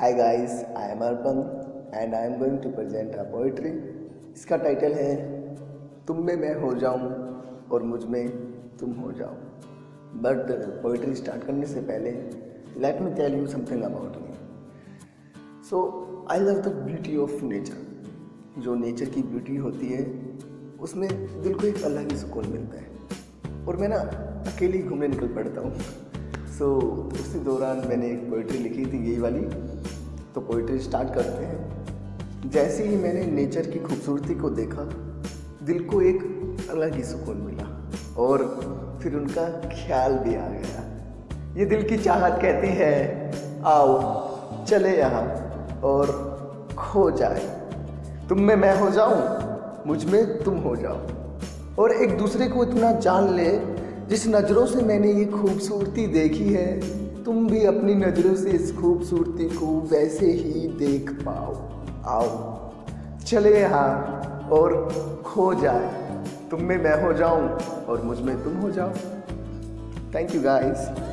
Hi guys I am Arpan and I am going to present a poetry इसका title है तुम में मैं हो जाऊँ और मुझमें तुम हो जाओ. बट पोइट्री स्टार्ट करने से पहले let me tell you something about me so I love the beauty of nature जो नेचर की ब्यूटी होती है उसमें दिल को एक अलग ही सुकून मिलता है। और मैं ना अकेले ही घूमने निकल पड़ता हूँ। सो so, उसी दौरान मैंने एक पोइट्री लिखी थी यही वाली। तो पोइट्री स्टार्ट करते हैं। जैसे ही मैंने नेचर की खूबसूरती को देखा, दिल को एक अलग ही सुकून मिला और फिर उनका ख्याल भी आ गया। ये दिल की चाहत कहती है, आओ, चले यहाँ और खो जाए। तुम में मैं हो जाऊँ, मुझमें तुम हो जाओ। और एक दूसरे को इतना जान ले जिस नज़रों से मैंने ये खूबसूरती देखी है, तुम भी अपनी नज़रों से इस खूबसूरती को वैसे ही देख पाओ। आओ, चले यहाँ और खो जाए। तुम में मैं हो जाऊँ और मुझमें तुम हो जाओ। Thank you guys